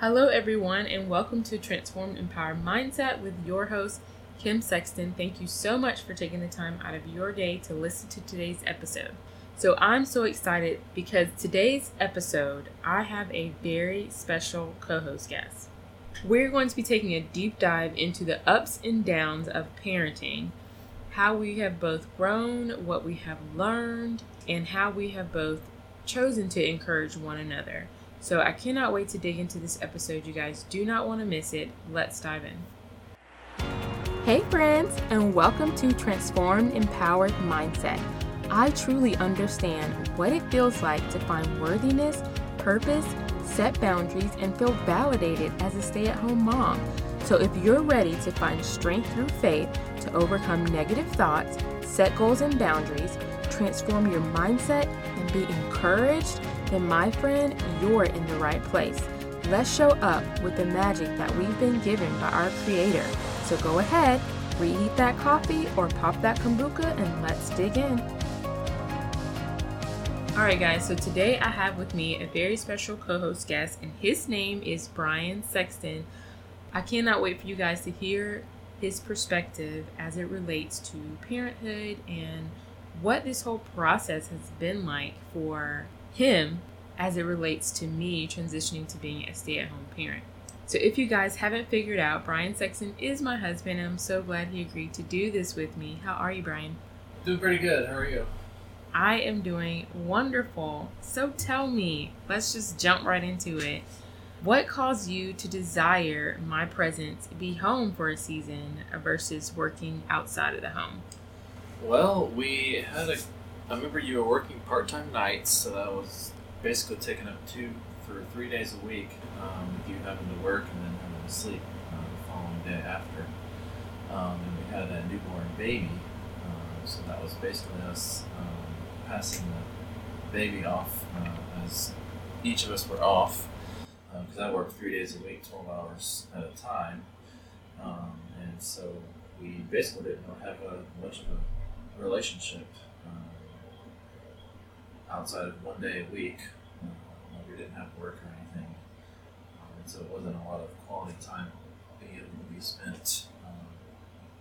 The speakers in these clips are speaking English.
Hello, everyone, and welcome to Transformed Empower Mindset with your host, Kim Sexton. Thank you so much for taking the time out of your day to listen to today's episode. So, I'm so excited because today's episode, I have a very special co host guest. We're going to be taking a deep dive into the ups and downs of parenting, how we have both grown, what we have learned, and how we have both chosen to encourage one another. So I cannot wait to dig into this episode. You guys do not want to miss it. Let's dive in. Hey, friends, and welcome to Transformed Empowered Mindset. I truly understand what it feels like to find worthiness, purpose, set boundaries, and feel validated as a stay at home mom. So, if you're ready to find strength through faith to overcome negative thoughts, set goals and boundaries, transform your mindset, and be encouraged, then my friend, you're in the right place. Let's show up with the magic that we've been given by our Creator. So go ahead, reheat that coffee or pop that kombucha and let's dig in. Alright, guys, so today I have with me a very special co host guest, and his name is Brian Sexton. I cannot wait for you guys to hear his perspective as it relates to parenthood and what this whole process has been like for him as it relates to me transitioning to being a stay at home parent. So, if you guys haven't figured out, Brian Sexton is my husband, and I'm so glad he agreed to do this with me. How are you, Brian? Doing pretty good. How are you? I am doing wonderful. So, tell me, let's just jump right into it. What caused you to desire my presence be home for a season versus working outside of the home? Well, we had a. I remember you were working part time nights, so that was basically taking up two for three days a week, um, you having to work and then having to sleep uh, the following day after. Um, and we had a newborn baby, uh, so that was basically us um, passing the baby off uh, as each of us were off, because uh, I worked three days a week, 12 hours at a time. Um, and so we basically didn't have a, much of a relationship outside of one day a week. Uh, we didn't have work or anything, um, and so it wasn't a lot of quality time being able to be spent um,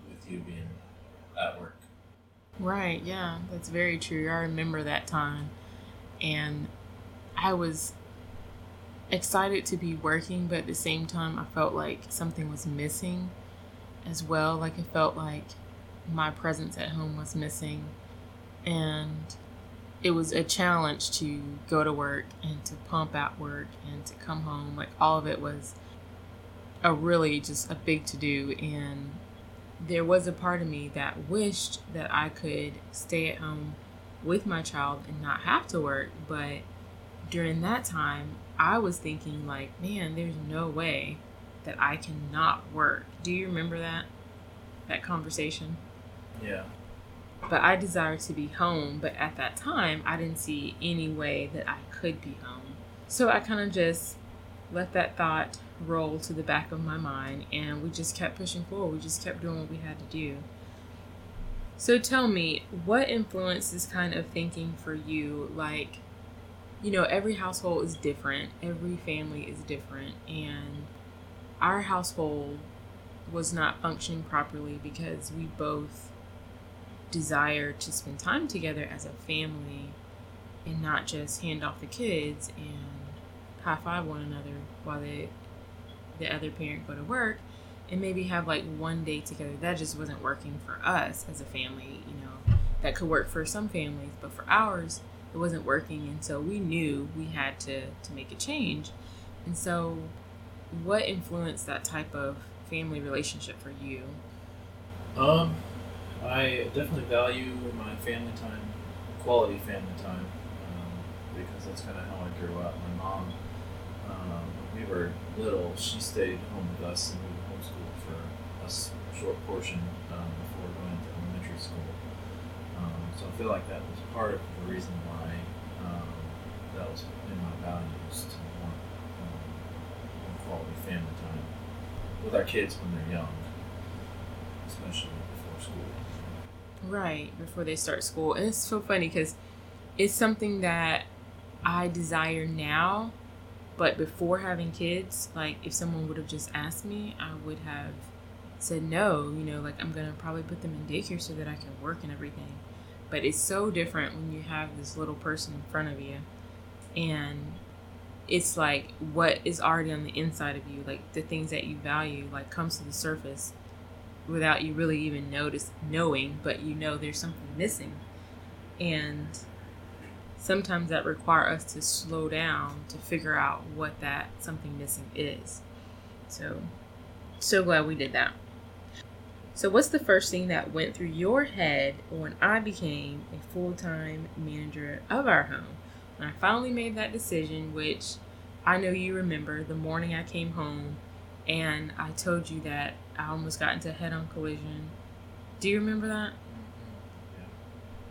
with you being at work. Right. Yeah, that's very true. I remember that time, and I was excited to be working, but at the same time, I felt like something was missing as well. Like it felt like my presence at home was missing, and it was a challenge to go to work and to pump out work and to come home. Like all of it was a really just a big to do. And there was a part of me that wished that I could stay at home with my child and not have to work. But during that time, I was thinking, like, man, there's no way that I cannot work. Do you remember that? That conversation? Yeah. But I desired to be home, but at that time, I didn't see any way that I could be home. So I kind of just let that thought roll to the back of my mind, and we just kept pushing forward. We just kept doing what we had to do. So tell me, what influenced this kind of thinking for you? Like, you know, every household is different, every family is different, and our household was not functioning properly because we both desire to spend time together as a family and not just hand off the kids and high five one another while they, the other parent go to work and maybe have like one day together. That just wasn't working for us as a family, you know. That could work for some families, but for ours, it wasn't working. And so we knew we had to, to make a change. And so, what influenced that type of family relationship for you? Um, I definitely value my family time, quality family time, um, because that's kind of how I grew up. My mom, um, we were little, she stayed home with us and we were homeschooled for a short portion um, before going to elementary school. Um, so I feel like that was part of the reason why um, that was in my values to want um, quality family time with our kids when they're young, especially school. Right, before they start school. And it's so funny because it's something that I desire now, But before having kids, like if someone would have just asked me, I would have said no. You know, like I'm gonna probably put them in daycare so that I can work and everything. But it's so different when you have this little person in front of you, and it's like what is already on the inside of you, like the things that you value, like comes to the surface without you really even notice knowing, but you know there's something missing, and sometimes that require us to slow down to figure out what that something missing is. So, so glad we did that. So, what's the first thing that went through your head when I became a full time manager of our home? When I finally made that decision, which I know you remember the morning I came home and I told you that I almost got into a head on collision. Do you remember that?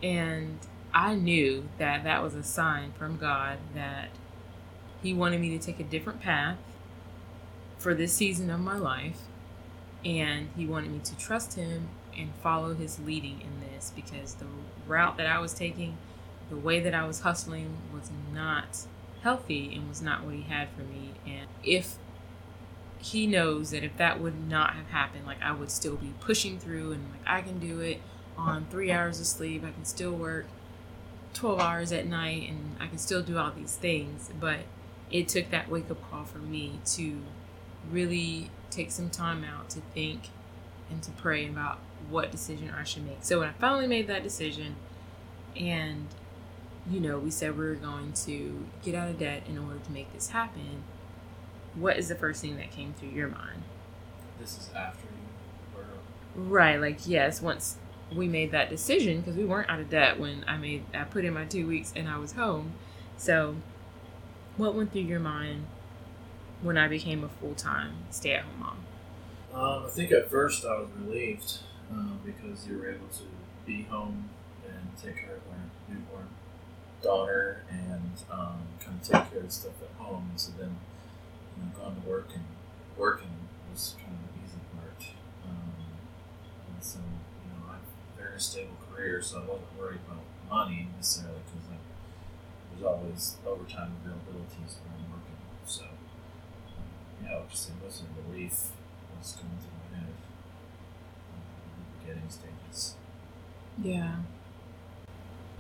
Yeah. And I knew that that was a sign from God that He wanted me to take a different path for this season of my life. And He wanted me to trust Him and follow His leading in this because the route that I was taking, the way that I was hustling, was not healthy and was not what He had for me. And if he knows that if that would not have happened, like I would still be pushing through and like I can do it on three hours of sleep. I can still work 12 hours at night and I can still do all these things. But it took that wake up call for me to really take some time out to think and to pray about what decision I should make. So when I finally made that decision and you know, we said we were going to get out of debt in order to make this happen what is the first thing that came through your mind? This is after you were. Right, like yes, once we made that decision because we weren't out of debt when I made I put in my two weeks and I was home. So, what went through your mind when I became a full time stay at home mom? Um, I think at first I was relieved um, because you were able to be home and take care of our newborn daughter and um, kind of take care of stuff at home. So then you know, gone to work and working was kind of the easy part. Um, and so, you know, I have a very stable career, so I wasn't worried about money necessarily because like, there's always overtime availabilities when I'm working. So, um, would just most of the relief was coming through my head um, in the beginning stages. Yeah.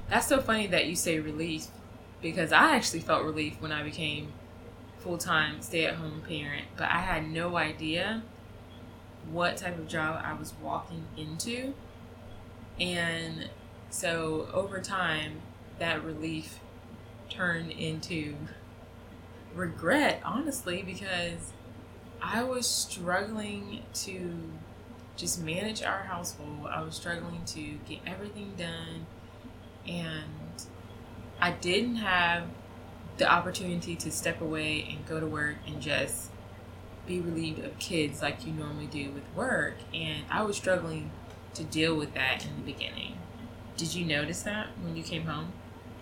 That's so funny that you say relief because I actually felt relief when I became full time stay at home parent, but I had no idea what type of job I was walking into. And so over time, that relief turned into regret, honestly, because I was struggling to just manage our household. I was struggling to get everything done. And I didn't have the opportunity to step away and go to work and just be relieved of kids like you normally do with work. And I was struggling to deal with that in the beginning. Did you notice that when you came home?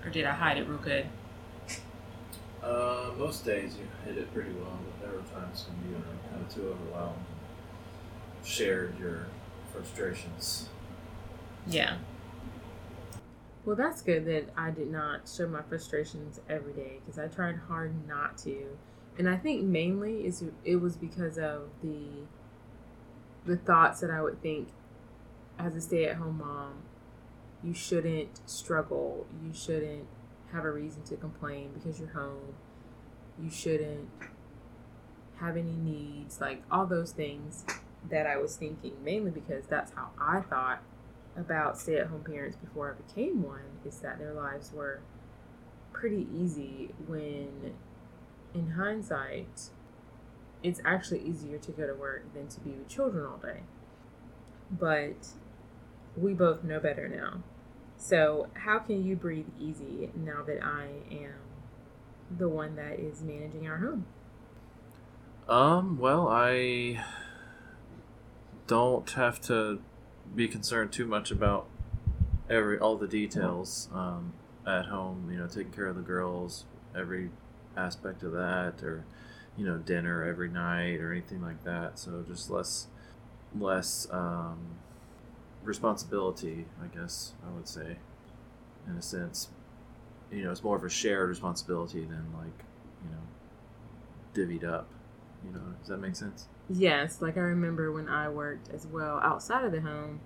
Or did I hide it real good? Uh, most days you hid it pretty well, but there were times when you were kind of too overwhelmed and shared your frustrations. Yeah. Well, that's good that I did not show my frustrations every day because I tried hard not to, and I think mainly is it was because of the the thoughts that I would think as a stay-at-home mom, you shouldn't struggle, you shouldn't have a reason to complain because you're home, you shouldn't have any needs, like all those things that I was thinking mainly because that's how I thought about stay at home parents before I became one is that their lives were pretty easy when, in hindsight, it's actually easier to go to work than to be with children all day. But we both know better now. So, how can you breathe easy now that I am the one that is managing our home? Um, well, I don't have to be concerned too much about every all the details um, at home. You know, taking care of the girls, every aspect of that, or you know, dinner every night or anything like that. So just less, less um, responsibility, I guess I would say, in a sense. You know, it's more of a shared responsibility than like, you know, divvied up. You know, does that make sense? Yes, like I remember when I worked as well outside of the home,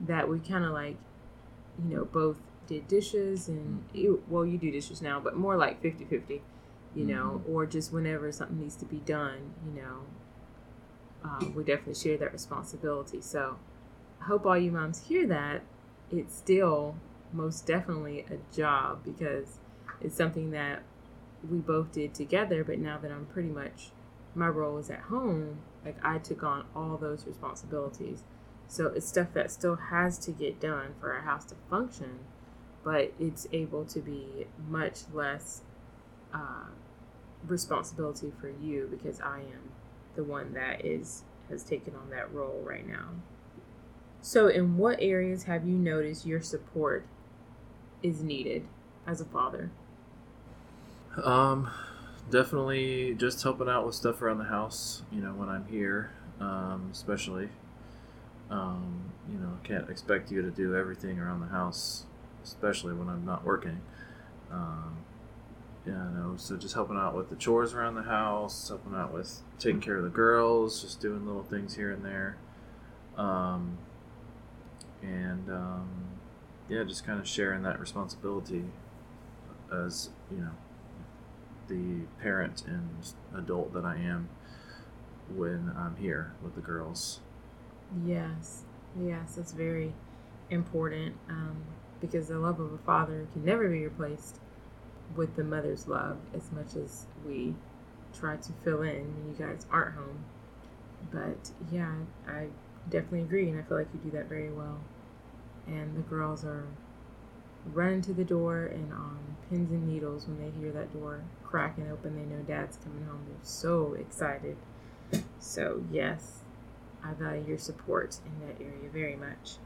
that we kind of like, you know, both did dishes and you, well, you do dishes now, but more like 50-50, you know, or just whenever something needs to be done, you know, um, we definitely share that responsibility. So I hope all you moms hear that. It's still most definitely a job because it's something that we both did together, but now that I'm pretty much my role is at home, like I took on all those responsibilities. So it's stuff that still has to get done for our house to function, but it's able to be much less uh, responsibility for you because I am the one that is has taken on that role right now. So, in what areas have you noticed your support is needed as a father? Um, definitely just helping out with stuff around the house. You know, when I'm here, um, especially. Um, you know, can't expect you to do everything around the house, especially when I'm not working. Um, yeah, no. So just helping out with the chores around the house, helping out with taking care of the girls, just doing little things here and there. Um, and um, yeah, just kind of sharing that responsibility as you know the parent and adult that I am when I'm here with the girls. Yes, yes, that's very important um, because the love of a father can never be replaced with the mother's love as much as we try to fill in when you guys aren't home. But yeah, I definitely agree, and I feel like you do that very well. And the girls are running to the door and on pins and needles when they hear that door cracking open. They know dad's coming home. They're so excited. So, yes, I value your support in that area very much.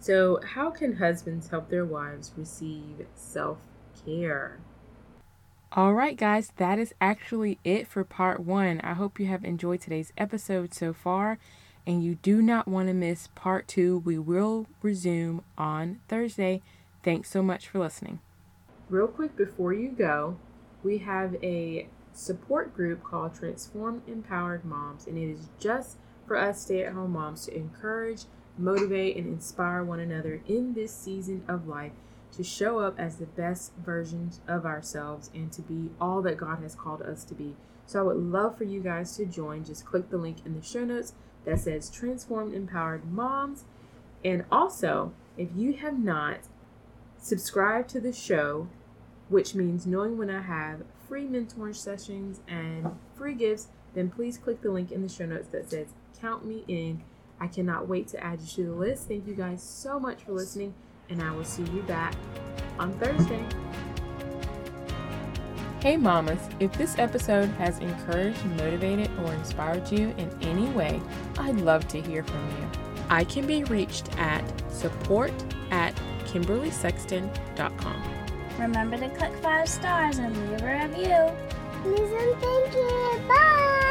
So, how can husbands help their wives receive self care? All right, guys, that is actually it for part one. I hope you have enjoyed today's episode so far, and you do not want to miss part two. We will resume on Thursday. Thanks so much for listening. Real quick before you go, we have a support group called Transform Empowered Moms, and it is just for us stay at home moms to encourage, motivate, and inspire one another in this season of life to show up as the best versions of ourselves and to be all that God has called us to be. So I would love for you guys to join. Just click the link in the show notes that says Transformed Empowered Moms. And also, if you have not subscribed to the show, which means knowing when I have free mentoring sessions and free gifts, then please click the link in the show notes that says Count Me In. I cannot wait to add you to the list. Thank you guys so much for listening, and I will see you back on Thursday. Hey, mamas, if this episode has encouraged, motivated, or inspired you in any way, I'd love to hear from you. I can be reached at support at KimberlySexton.com. Remember to click five stars and leave a review. Please and thank you. Bye.